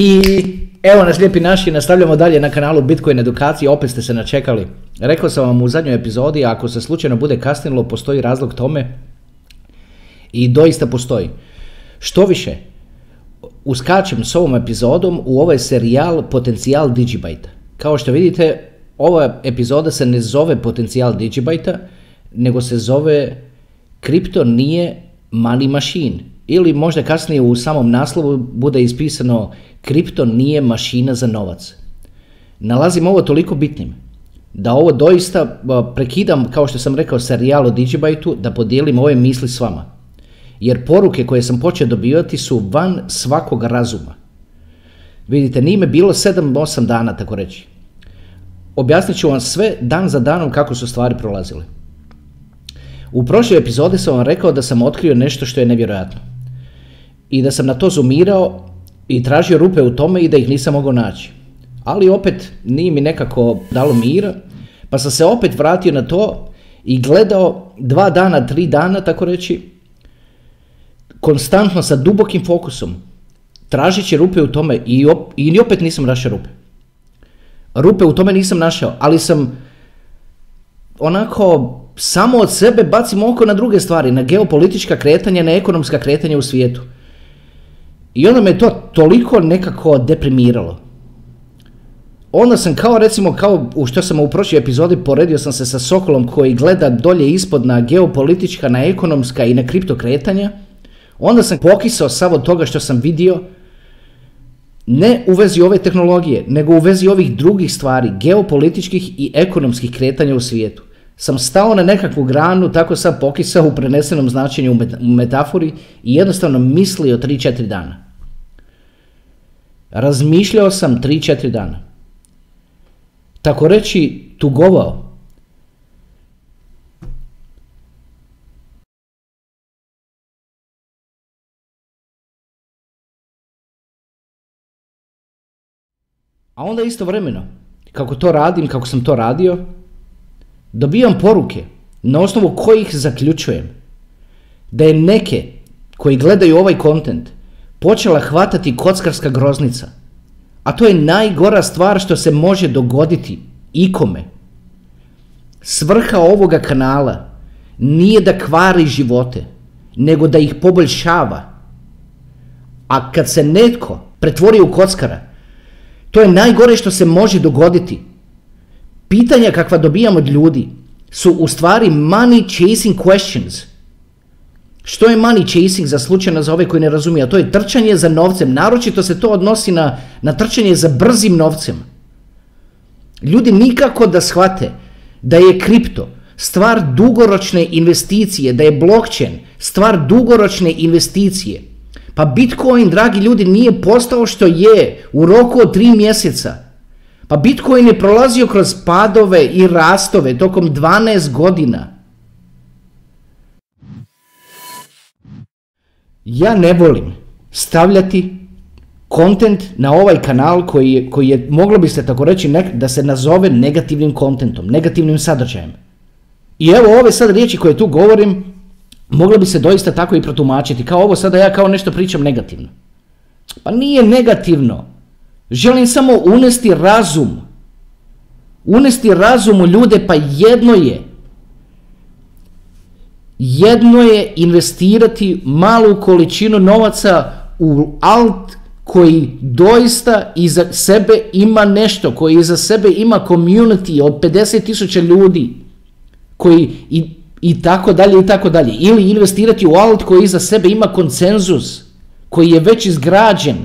I evo nas lijepi naši, nastavljamo dalje na kanalu Bitcoin edukacije, opet ste se načekali. Rekao sam vam u zadnjoj epizodi, ako se slučajno bude kasnilo, postoji razlog tome i doista postoji. Što više, uskačem s ovom epizodom u ovaj serijal Potencijal Digibyte. Kao što vidite, ova epizoda se ne zove Potencijal Digibyte, nego se zove Kripto nije money machine. Ili možda kasnije u samom naslovu bude ispisano kripto nije mašina za novac. Nalazim ovo toliko bitnim da ovo doista prekidam, kao što sam rekao, serijal o Digibyte-u, da podijelim ove misli s vama. Jer poruke koje sam počeo dobivati su van svakog razuma. Vidite, nije bilo 7-8 dana, tako reći. Objasnit ću vam sve dan za danom kako su stvari prolazile. U prošloj epizodi sam vam rekao da sam otkrio nešto što je nevjerojatno. I da sam na to zoomirao i tražio rupe u tome i da ih nisam mogao naći. Ali opet nije mi nekako dalo mira, pa sam se opet vratio na to i gledao dva dana, tri dana, tako reći, konstantno sa dubokim fokusom, tražeći rupe u tome i, i opet nisam našao rupe. Rupe u tome nisam našao, ali sam onako samo od sebe bacim oko na druge stvari, na geopolitička kretanja, na ekonomska kretanja u svijetu. I onda me to toliko nekako deprimiralo. Onda sam kao recimo, kao u što sam u prošloj epizodi poredio sam se sa Sokolom koji gleda dolje ispod na geopolitička, na ekonomska i na kripto kretanja. Onda sam pokisao sav od toga što sam vidio, ne u vezi ove tehnologije, nego u vezi ovih drugih stvari, geopolitičkih i ekonomskih kretanja u svijetu sam stao na nekakvu granu, tako sam pokisao u prenesenom značenju u metafori i jednostavno mislio 3-4 dana. Razmišljao sam 3-4 dana. Tako reći, tugovao. A onda istovremeno, kako to radim, kako sam to radio, dobijam poruke na osnovu kojih zaključujem da je neke koji gledaju ovaj kontent počela hvatati kockarska groznica. A to je najgora stvar što se može dogoditi ikome. Svrha ovoga kanala nije da kvari živote, nego da ih poboljšava. A kad se netko pretvori u kockara, to je najgore što se može dogoditi. Pitanja kakva dobijam od ljudi su u stvari money chasing questions. Što je money chasing za slučajno za ove koji ne razumiju? A to je trčanje za novcem. Naročito se to odnosi na, na trčanje za brzim novcem. Ljudi nikako da shvate da je kripto stvar dugoročne investicije, da je blockchain stvar dugoročne investicije. Pa Bitcoin, dragi ljudi, nije postao što je u roku od tri mjeseca. Pa Bitcoin je prolazio kroz padove i rastove tokom 12 godina. Ja ne volim stavljati kontent na ovaj kanal koji je, koji je moglo bi se tako reći, da se nazove negativnim kontentom, negativnim sadržajem. I evo ove sad riječi koje tu govorim, moglo bi se doista tako i protumačiti, kao ovo sada ja kao nešto pričam negativno. Pa nije negativno. Želim samo unesti razum. Unesti razum u ljude, pa jedno je. Jedno je investirati malu količinu novaca u alt koji doista iza sebe ima nešto, koji iza sebe ima community od 50.000 ljudi, koji i, i tako dalje i tako dalje. Ili investirati u alt koji iza sebe ima konsenzus, koji je već izgrađen,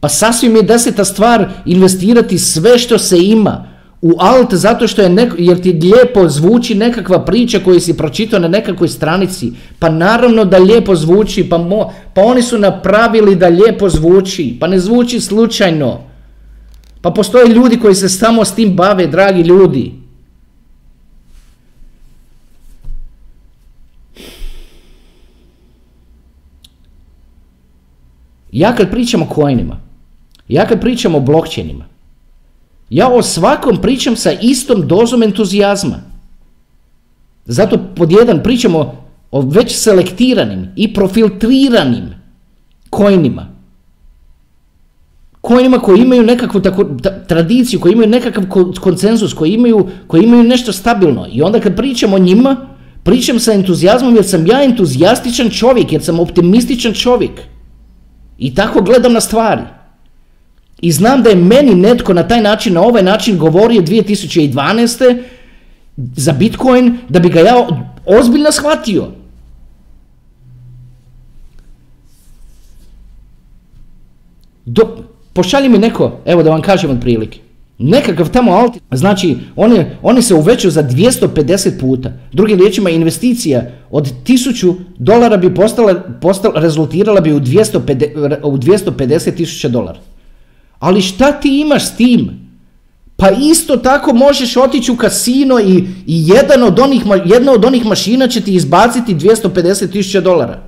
pa sasvim je deseta stvar investirati sve što se ima u alt zato što je neko, jer ti lijepo zvuči nekakva priča koju si pročitao na nekakvoj stranici. Pa naravno da lijepo zvuči, pa, mo, pa oni su napravili da lijepo zvuči, pa ne zvuči slučajno. Pa postoje ljudi koji se samo s tim bave, dragi ljudi. Ja kad pričam o coinima, ja kad pričam o blockchainima, ja o svakom pričam sa istom dozom entuzijazma. Zato pod jedan pričamo o već selektiranim i profiltriranim coinima. coinima koji imaju nekakvu tako, tradiciju, koji imaju nekakav konsenzus, koji imaju, koji imaju nešto stabilno. I onda kad pričam o njima, pričam sa entuzijazmom jer sam ja entuzijastičan čovjek, jer sam optimističan čovjek. I tako gledam na stvari. I znam da je meni netko na taj način, na ovaj način govorio 2012. za Bitcoin, da bi ga ja ozbiljno shvatio. Do, pošalji mi neko, evo da vam kažem od prilike. Nekakav tamo alt, znači oni, oni se uvećaju za 250 puta. Drugim riječima investicija od 1000 dolara bi postala, postala, rezultirala bi u 250, u 250 tisuća dolara. Ali šta ti imaš s tim? Pa isto tako možeš otići u kasino i, i jedan od onih, jedna od onih mašina će ti izbaciti 250 tisuća dolara.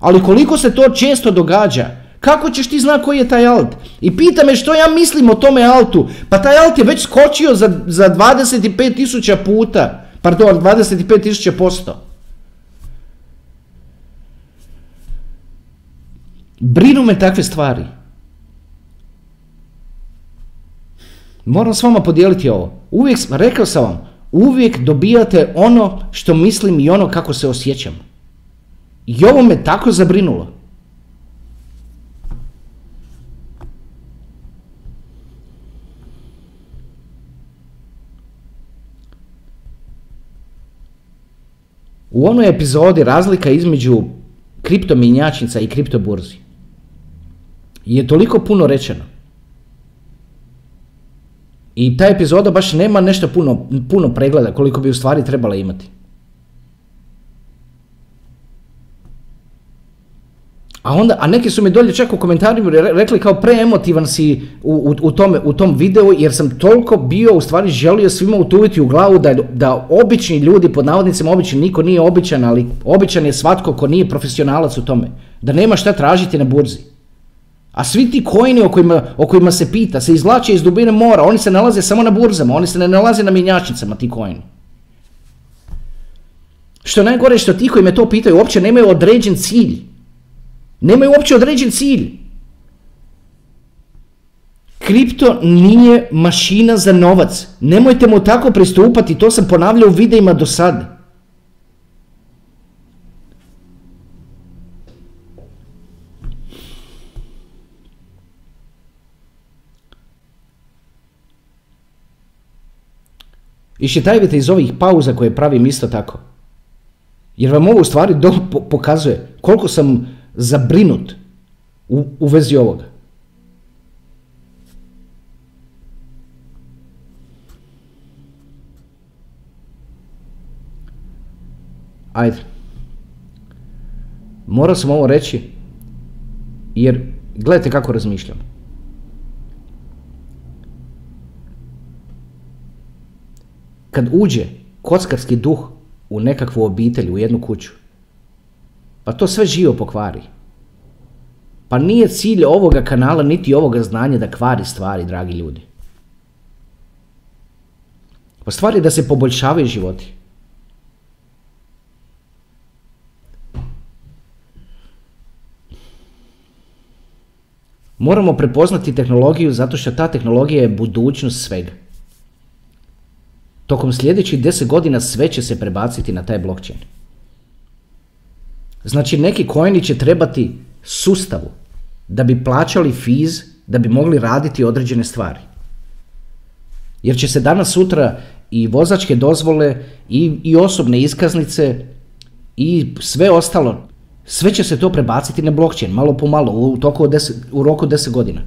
Ali koliko se to često događa, kako ćeš ti znati koji je taj alt? I pita me što ja mislim o tome altu. Pa taj alt je već skočio za, za 25 tisuća puta. Pardon, 25 tisuća posto. Brinu me takve stvari. Moram s vama podijeliti ovo. Uvijek, rekao sam vam, uvijek dobijate ono što mislim i ono kako se osjećam. I ovo me tako zabrinulo. U onoj epizodi razlika između kriptominjačnica i kriptoburzi je toliko puno rečeno. I ta epizoda baš nema nešto puno, puno pregleda koliko bi u stvari trebala imati. A onda, a neki su mi dolje čak u komentarima rekli kao preemotivan si u, u, tome, u tom videu jer sam toliko bio u stvari želio svima utuviti u glavu da, da obični ljudi, pod navodnicima obični, niko nije običan, ali običan je svatko ko nije profesionalac u tome. Da nema šta tražiti na burzi. A svi ti kojini o kojima, o kojima se pita se izvlače iz dubine mora, oni se nalaze samo na burzama, oni se ne nalaze na mjenjačnicama ti kojini. Što najgore što ti koji me to pitaju uopće nemaju određen cilj. Nemaju uopće određen cilj. Kripto nije mašina za novac. Nemojte mu tako pristupati, to sam ponavljao u videima do sada. Iščitajte iz ovih pauza koje pravim isto tako. Jer vam ovo u stvari pokazuje koliko sam zabrinut u, u vezi ovoga. Ajde. Morao sam ovo reći jer gledajte kako razmišljam. Kad uđe kockarski duh u nekakvu obitelj, u jednu kuću, pa to sve živo pokvari. Pa nije cilj ovoga kanala niti ovoga znanja da kvari stvari, dragi ljudi. Pa stvari da se poboljšavaju životi. Moramo prepoznati tehnologiju zato što ta tehnologija je budućnost svega. Tokom sljedećih deset godina sve će se prebaciti na taj blockchain. Znači neki coini će trebati sustavu da bi plaćali fiz, da bi mogli raditi određene stvari. Jer će se danas sutra i vozačke dozvole i, i osobne iskaznice i sve ostalo, sve će se to prebaciti na blockchain, malo po malo, u, toku u roku 10 godina.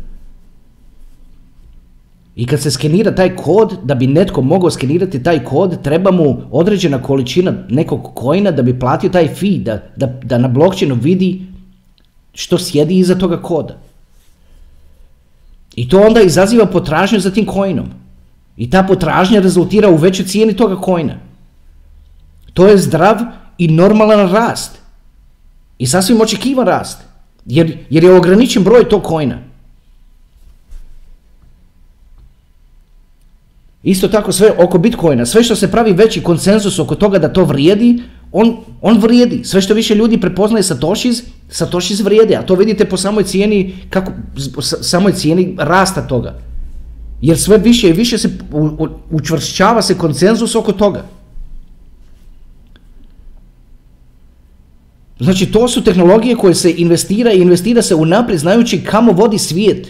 I kad se skenira taj kod, da bi netko mogao skenirati taj kod, treba mu određena količina nekog kojina da bi platio taj fee, da, da, da na blockchainu vidi što sjedi iza toga koda. I to onda izaziva potražnju za tim coinom. I ta potražnja rezultira u većoj cijeni toga coina. To je zdrav i normalan rast. I sasvim očekivan rast. Jer, jer je ograničen broj tog coina. Isto tako sve oko Bitcoina, sve što se pravi veći konsenzus oko toga da to vrijedi, on, on vrijedi. Sve što više ljudi prepoznaje Satoshis, Satoshis vrijede, a to vidite po samoj cijeni, kako, samoj cijeni rasta toga. Jer sve više i više se učvršćava se konsenzus oko toga. Znači to su tehnologije koje se investira i investira se unaprijed znajući kamo vodi svijet.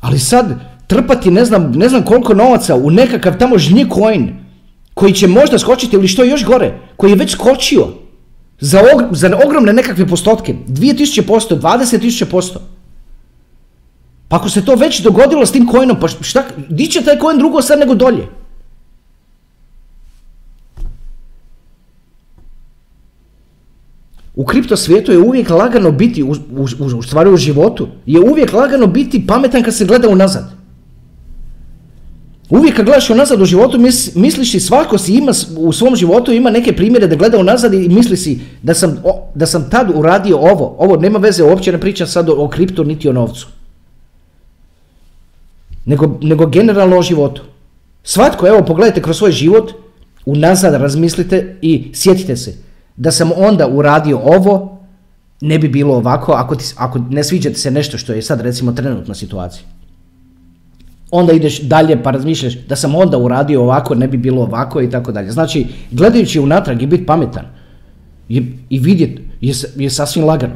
Ali sad trpati ne znam, ne znam koliko novaca u nekakav tamo žnji coin koji će možda skočiti ili što još gore, koji je već skočio za, za ogromne nekakve postotke, 2000%, 20.000%. Pa ako se to već dogodilo s tim coinom, pa šta, di će taj coin drugo sad nego dolje? U kripto svijetu je uvijek lagano biti, u, u, u stvari u životu, je uvijek lagano biti pametan kad se gleda unazad. Uvijek kad gledaš unazad u životu, misliš si svako si ima u svom životu ima neke primjere da gleda unazad i misli si da sam, da sam tad uradio ovo. Ovo nema veze, uopće ne pričam sad o, o kriptu niti o novcu. Nego, nego generalno o životu. Svatko, evo pogledajte kroz svoj život, unazad razmislite i sjetite se da sam onda uradio ovo, ne bi bilo ovako ako, ti, ako ne sviđate se nešto što je sad recimo trenutna situacija. Onda ideš dalje pa razmišljaš da sam onda uradio ovako, ne bi bilo ovako i tako dalje. Znači, gledajući unatrag i biti pametan je, i vidjeti je, je sasvim lagano.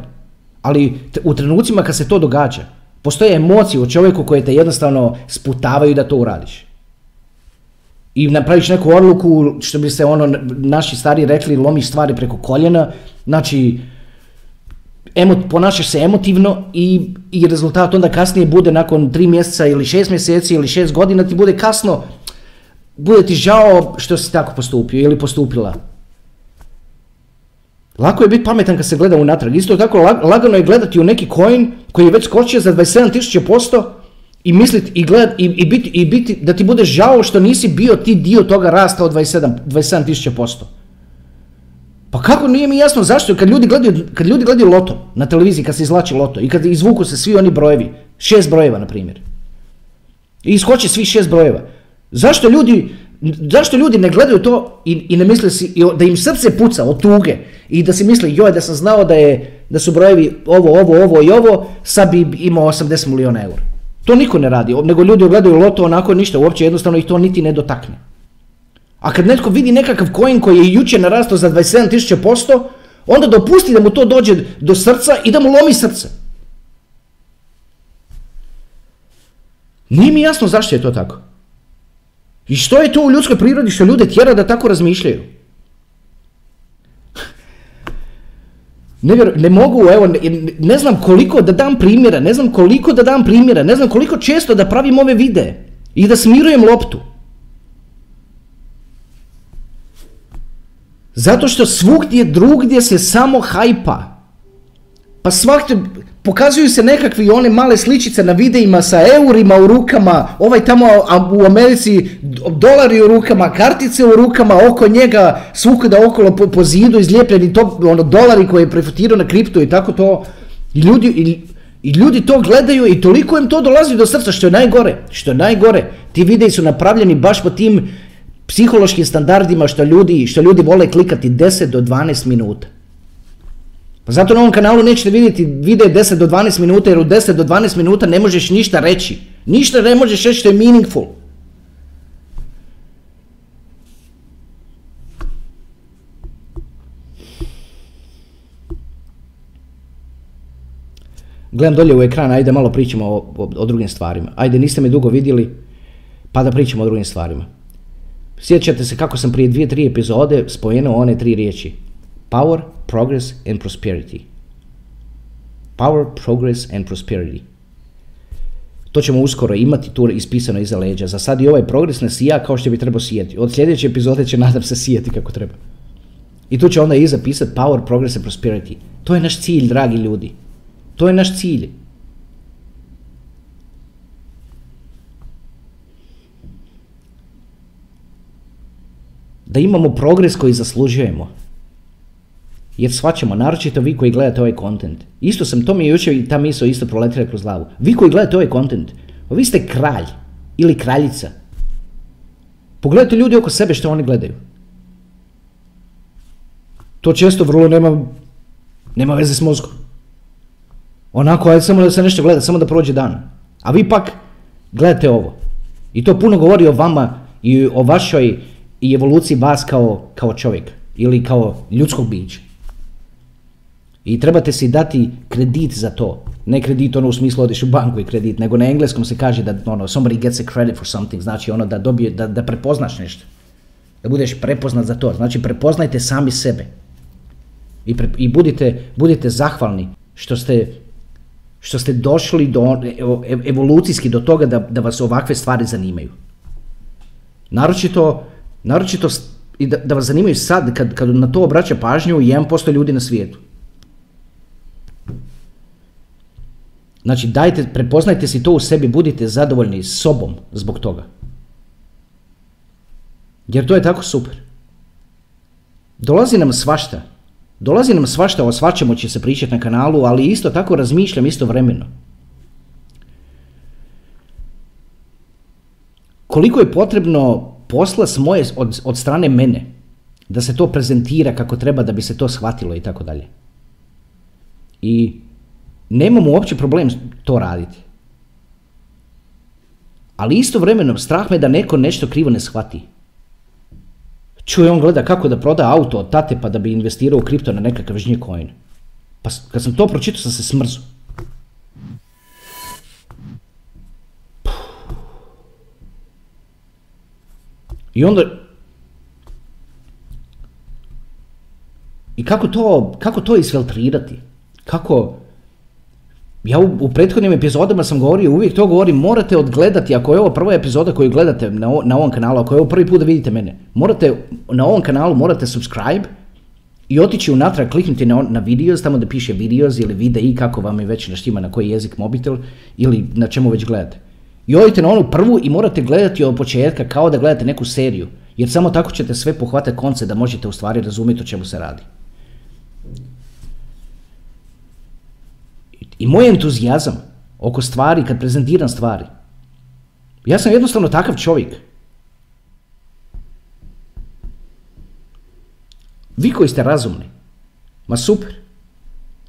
Ali u trenucima kad se to događa, postoje emocije u čovjeku koje te jednostavno sputavaju da to uradiš i napraviš neku odluku, što bi se ono, naši stari rekli, lomiš stvari preko koljena, znači, emo, ponašaš se emotivno i, i rezultat onda kasnije bude nakon tri mjeseca ili šest mjeseci ili šest godina ti bude kasno, bude ti žao što si tako postupio ili postupila. Lako je biti pametan kad se gleda unatrag. Isto tako lagano je gledati u neki coin koji je već skočio za 27.000%, i mislit i gled i, i, biti, i biti da ti bude žao što nisi bio ti dio toga rasta od 27 27.000%. Pa kako nije mi jasno zašto kad ljudi gledaju kad ljudi gledaju loto na televiziji kad se izlači loto i kad izvuku se svi oni brojevi, šest brojeva na primjer. I iskoče svi šest brojeva. Zašto ljudi Zašto ljudi ne gledaju to i, i ne misle si, da im srce puca od tuge i da si misli joj da sam znao da, je, da su brojevi ovo, ovo, ovo i ovo, sad bi imao 80 milijuna eura. To niko ne radi, nego ljudi gledaju loto onako ništa, uopće jednostavno ih to niti ne dotakne. A kad netko vidi nekakav coin koji je jučer narastao za 27.000%, onda dopusti da mu to dođe do srca i da mu lomi srce. Nije mi jasno zašto je to tako. I što je to u ljudskoj prirodi što ljude tjera da tako razmišljaju? Ne, ne mogu, evo, ne, ne, znam koliko da dam primjera, ne znam koliko da dam primjera, ne znam koliko često da pravim ove videe i da smirujem loptu. Zato što svugdje drugdje se samo hajpa. Pa svakdje, Pokazuju se nekakvi one male sličice na videima sa eurima u rukama, ovaj tamo u Americi dolari u rukama, kartice u rukama, oko njega svukuda okolo po, zidu izlijepljeni to, ono, dolari koje je prefutirao na kriptu i tako to. I ljudi, i, i ljudi to gledaju i toliko im to dolazi do srca, što je najgore. Što je najgore, ti videi su napravljeni baš po tim psihološkim standardima što ljudi, što ljudi vole klikati 10 do 12 minuta. Pa zato na ovom kanalu nećete vidjeti videe 10 do 12 minuta jer u 10 do 12 minuta ne možeš ništa reći. Ništa ne možeš reći što je meaningful. Gledam dolje u ekran, ajde malo pričamo o, o, drugim stvarima. Ajde, niste me dugo vidjeli, pa da pričamo o drugim stvarima. Sjećate se kako sam prije dvije, tri epizode spomenuo one tri riječi. Power, progress and prosperity. Power, progress and prosperity. To ćemo uskoro imati tu ispisano iza leđa. Za sad i ovaj progres ne sija kao što bi trebao sijeti. Od sljedeće epizode će nadam se sijeti kako treba. I tu će onda iza pisati power, progress and prosperity. To je naš cilj, dragi ljudi. To je naš cilj. Da imamo progres koji zaslužujemo. Jer shvaćamo, naročito vi koji gledate ovaj kontent. Isto sam, to mi je jučer i ta misao isto proletila kroz glavu. Vi koji gledate ovaj kontent, vi ste kralj ili kraljica. Pogledajte ljudi oko sebe što oni gledaju. To često vrlo nema, nema veze s mozgom. Onako, ajde samo da se nešto gleda, samo da prođe dan. A vi pak gledate ovo. I to puno govori o vama i o vašoj i evoluciji vas kao, kao čovjek ili kao ljudskog bića. I trebate si dati kredit za to. Ne kredit ono u smislu odeš u banku i kredit, nego na engleskom se kaže da ono, somebody gets a credit for something, znači ono da dobije, da, da prepoznaš nešto. Da budeš prepoznat za to. Znači prepoznajte sami sebe. I, pre, i budite, budite zahvalni što ste, što ste došli do, evolucijski do toga da, da vas ovakve stvari zanimaju. Naročito, naročito i da, da vas zanimaju sad kad, kad na to obraća pažnju 1% ljudi na svijetu. Znači dajte, prepoznajte si to u sebi, budite zadovoljni sobom zbog toga. Jer to je tako super. Dolazi nam svašta. Dolazi nam svašta, o svačemu će se pričati na kanalu, ali isto tako razmišljam istovremeno. Koliko je potrebno posla s moje, od, od strane mene, da se to prezentira kako treba, da bi se to shvatilo i tako dalje. I nemamo uopće problem to raditi. Ali istovremeno strah me da neko nešto krivo ne shvati. Čuje on gleda kako da proda auto od tate pa da bi investirao u kripto na nekakav žnje coin. Pa kad sam to pročitao sam se smrzu. I onda... I kako to, kako to isfiltrirati? Kako... Ja u, u, prethodnim epizodama sam govorio, uvijek to govorim, morate odgledati, ako je ovo prva epizoda koju gledate na, na ovom kanalu, ako je ovo prvi put da vidite mene, morate, na ovom kanalu morate subscribe i otići unatrag, kliknuti na, na videos, tamo da piše videos ili videi, kako vam je već naštima na koji jezik mobitel ili na čemu već gledate. I odite na onu prvu i morate gledati od početka kao da gledate neku seriju, jer samo tako ćete sve pohvatati konce da možete u stvari razumjeti o čemu se radi. I moj entuzijazam oko stvari, kad prezentiram stvari, ja sam jednostavno takav čovjek. Vi koji ste razumni, ma super.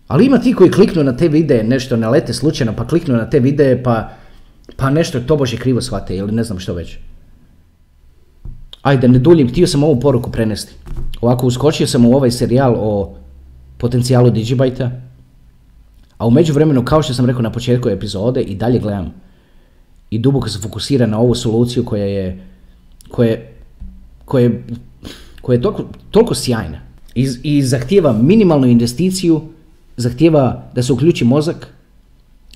Ali ima ti koji kliknu na te videe, nešto nalete slučajno, pa kliknu na te videe, pa, pa nešto tobože krivo shvate ili ne znam što već. Ajde, ne duljim, htio sam ovu poruku prenesti. Ovako, uskočio sam u ovaj serijal o potencijalu Digibajta, a u međuvremenu, kao što sam rekao na početku epizode, i dalje gledam i duboko se fokusira na ovu soluciju koja je, koja koja koja je toliko, toliko sjajna i, i zahtijeva minimalnu investiciju, zahtijeva da se uključi mozak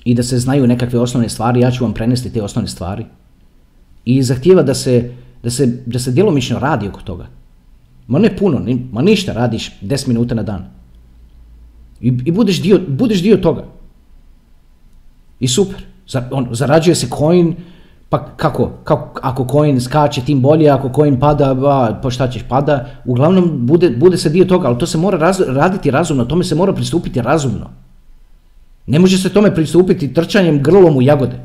i da se znaju nekakve osnovne stvari, ja ću vam prenesti te osnovne stvari. I zahtijeva da se, da se, da se djelomično radi oko toga. Ma ne puno, ni, ma ništa, radiš 10 minuta na dan. I, i budeš, dio, budeš dio toga. I super. on, zarađuje se coin, pa kako, kako, ako coin skače tim bolje, ako coin pada, ba, pa šta ćeš pada, uglavnom bude, bude se dio toga, ali to se mora raz, raditi razumno, tome se mora pristupiti razumno. Ne može se tome pristupiti trčanjem grlom u jagode.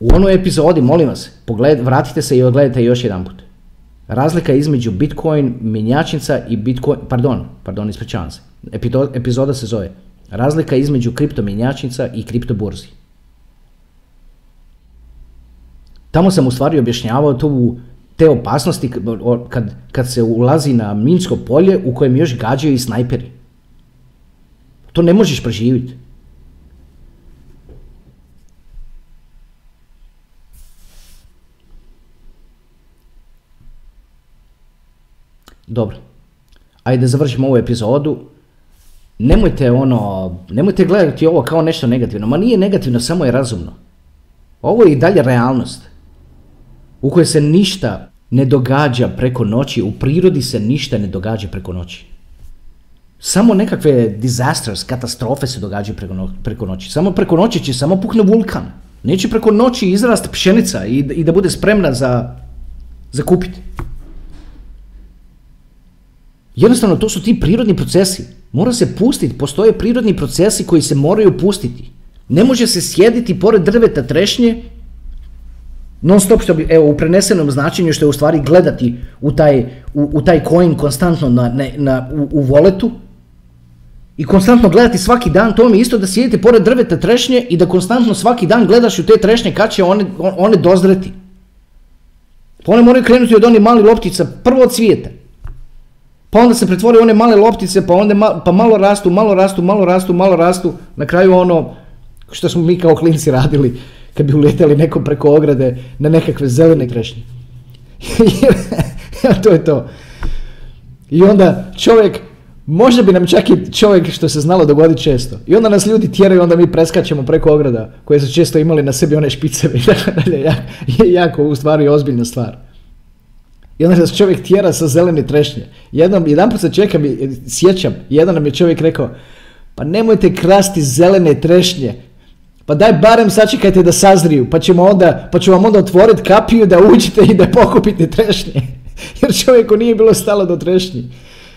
U onoj epizodi, molim vas, pogled, vratite se i odgledajte još jedan put. Razlika između Bitcoin mjenjačnica i Bitcoin, pardon, pardon, ispričavam se. Epizoda se zove Razlika između kripto mjenjačnica i kripto burzi. Tamo sam u stvari objašnjavao tu te opasnosti kad, kad se ulazi na minsko polje u kojem još gađaju i snajperi. To ne možeš preživjeti. Dobro. Ajde da završimo ovu epizodu. Nemojte ono, nemojte gledati ovo kao nešto negativno. Ma nije negativno, samo je razumno. Ovo je i dalje realnost. U kojoj se ništa ne događa preko noći. U prirodi se ništa ne događa preko noći. Samo nekakve disasters, katastrofe se događaju preko, preko noći. Samo preko noći će samo pukne vulkan. Neće preko noći izrast pšenica i, i da bude spremna za, za kupiti. Jednostavno, to su ti prirodni procesi. Mora se pustiti, postoje prirodni procesi koji se moraju pustiti. Ne može se sjediti pored drveta trešnje Non stop što bi, evo, u prenesenom značenju što je u stvari gledati u taj, u, u taj coin konstantno na, ne, na, u, u voletu i konstantno gledati svaki dan, to mi isto da sjedite pored drveta trešnje i da konstantno svaki dan gledaš u te trešnje kad će one, one dozreti. Pa one moraju krenuti od onih malih loptica, prvo od cvijeta. Pa onda se pretvore one male loptice, pa onda ma, pa malo rastu, malo rastu, malo rastu, malo rastu. Na kraju ono što smo mi kao klinci radili kad bi uleteli nekom preko ograde na nekakve zelene trešnje. to je to. I onda čovjek, možda bi nam čak i čovjek što se znalo dogoditi često. I onda nas ljudi tjeraju, onda mi preskačemo preko ograda koje su često imali na sebi one špiceve. je jako u stvari ozbiljna stvar. I onda nas čovjek tjera sa zelene trešnje. Jednom, jedan put se čekam, sjećam, jedan nam je čovjek rekao, pa nemojte krasti zelene trešnje, pa daj barem sačekajte da sazriju, pa ćemo onda, pa ću vam onda otvoriti kapiju da uđete i da pokupite trešnje. Jer čovjeku nije bilo stalo do trešnji.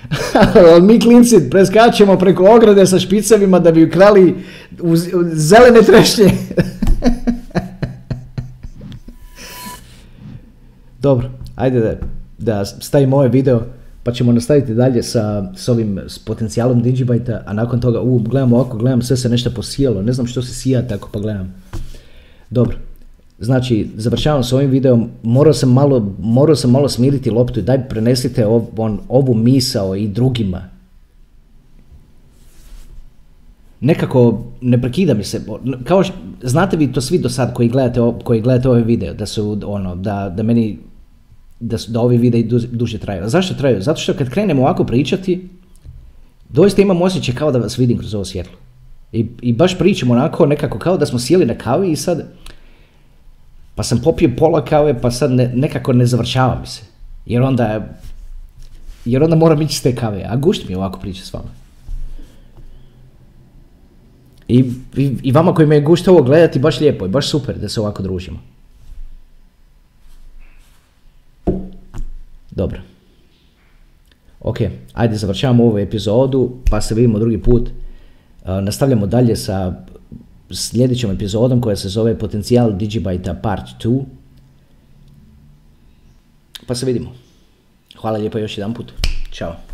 Mi klinci preskačemo preko ograde sa špicevima da bi ukrali zelene trešnje. Dobro, ajde da, da stavimo ovaj video pa ćemo nastaviti dalje sa, s ovim s potencijalom Digibajta, a nakon toga, u, gledam ovako, gledam, sve se nešto posijelo, ne znam što se sija tako, pa gledam. Dobro, znači, završavam s ovim videom, morao sam malo, morao sam malo smiriti loptu, daj prenesite ov, on, ovu misao i drugima. Nekako ne prekida mi se, kao znate vi to svi do sad koji gledate, koji gledate ovaj video, da su ono, da, da meni da, da ovi videi duže traju. Zašto traju? Zato što kad krenemo ovako pričati, doista imam osjećaj kao da vas vidim kroz ovo svjetlo. I, I baš pričamo onako nekako kao da smo sjeli na kavi i sad, pa sam popio pola kave pa sad ne, nekako ne završava mi se. Jer onda, jer onda moram ići s te kave, a gušt mi ovako priča s vama. I, i, i vama koji me je gušt ovo gledati, baš lijepo je, baš super da se ovako družimo. Dobro. Ok, ajde završavamo ovu epizodu, pa se vidimo drugi put. Uh, nastavljamo dalje sa sljedećom epizodom koja se zove Potencijal Digibyte Part 2. Pa se vidimo. Hvala lijepo još jedan put. Ćao.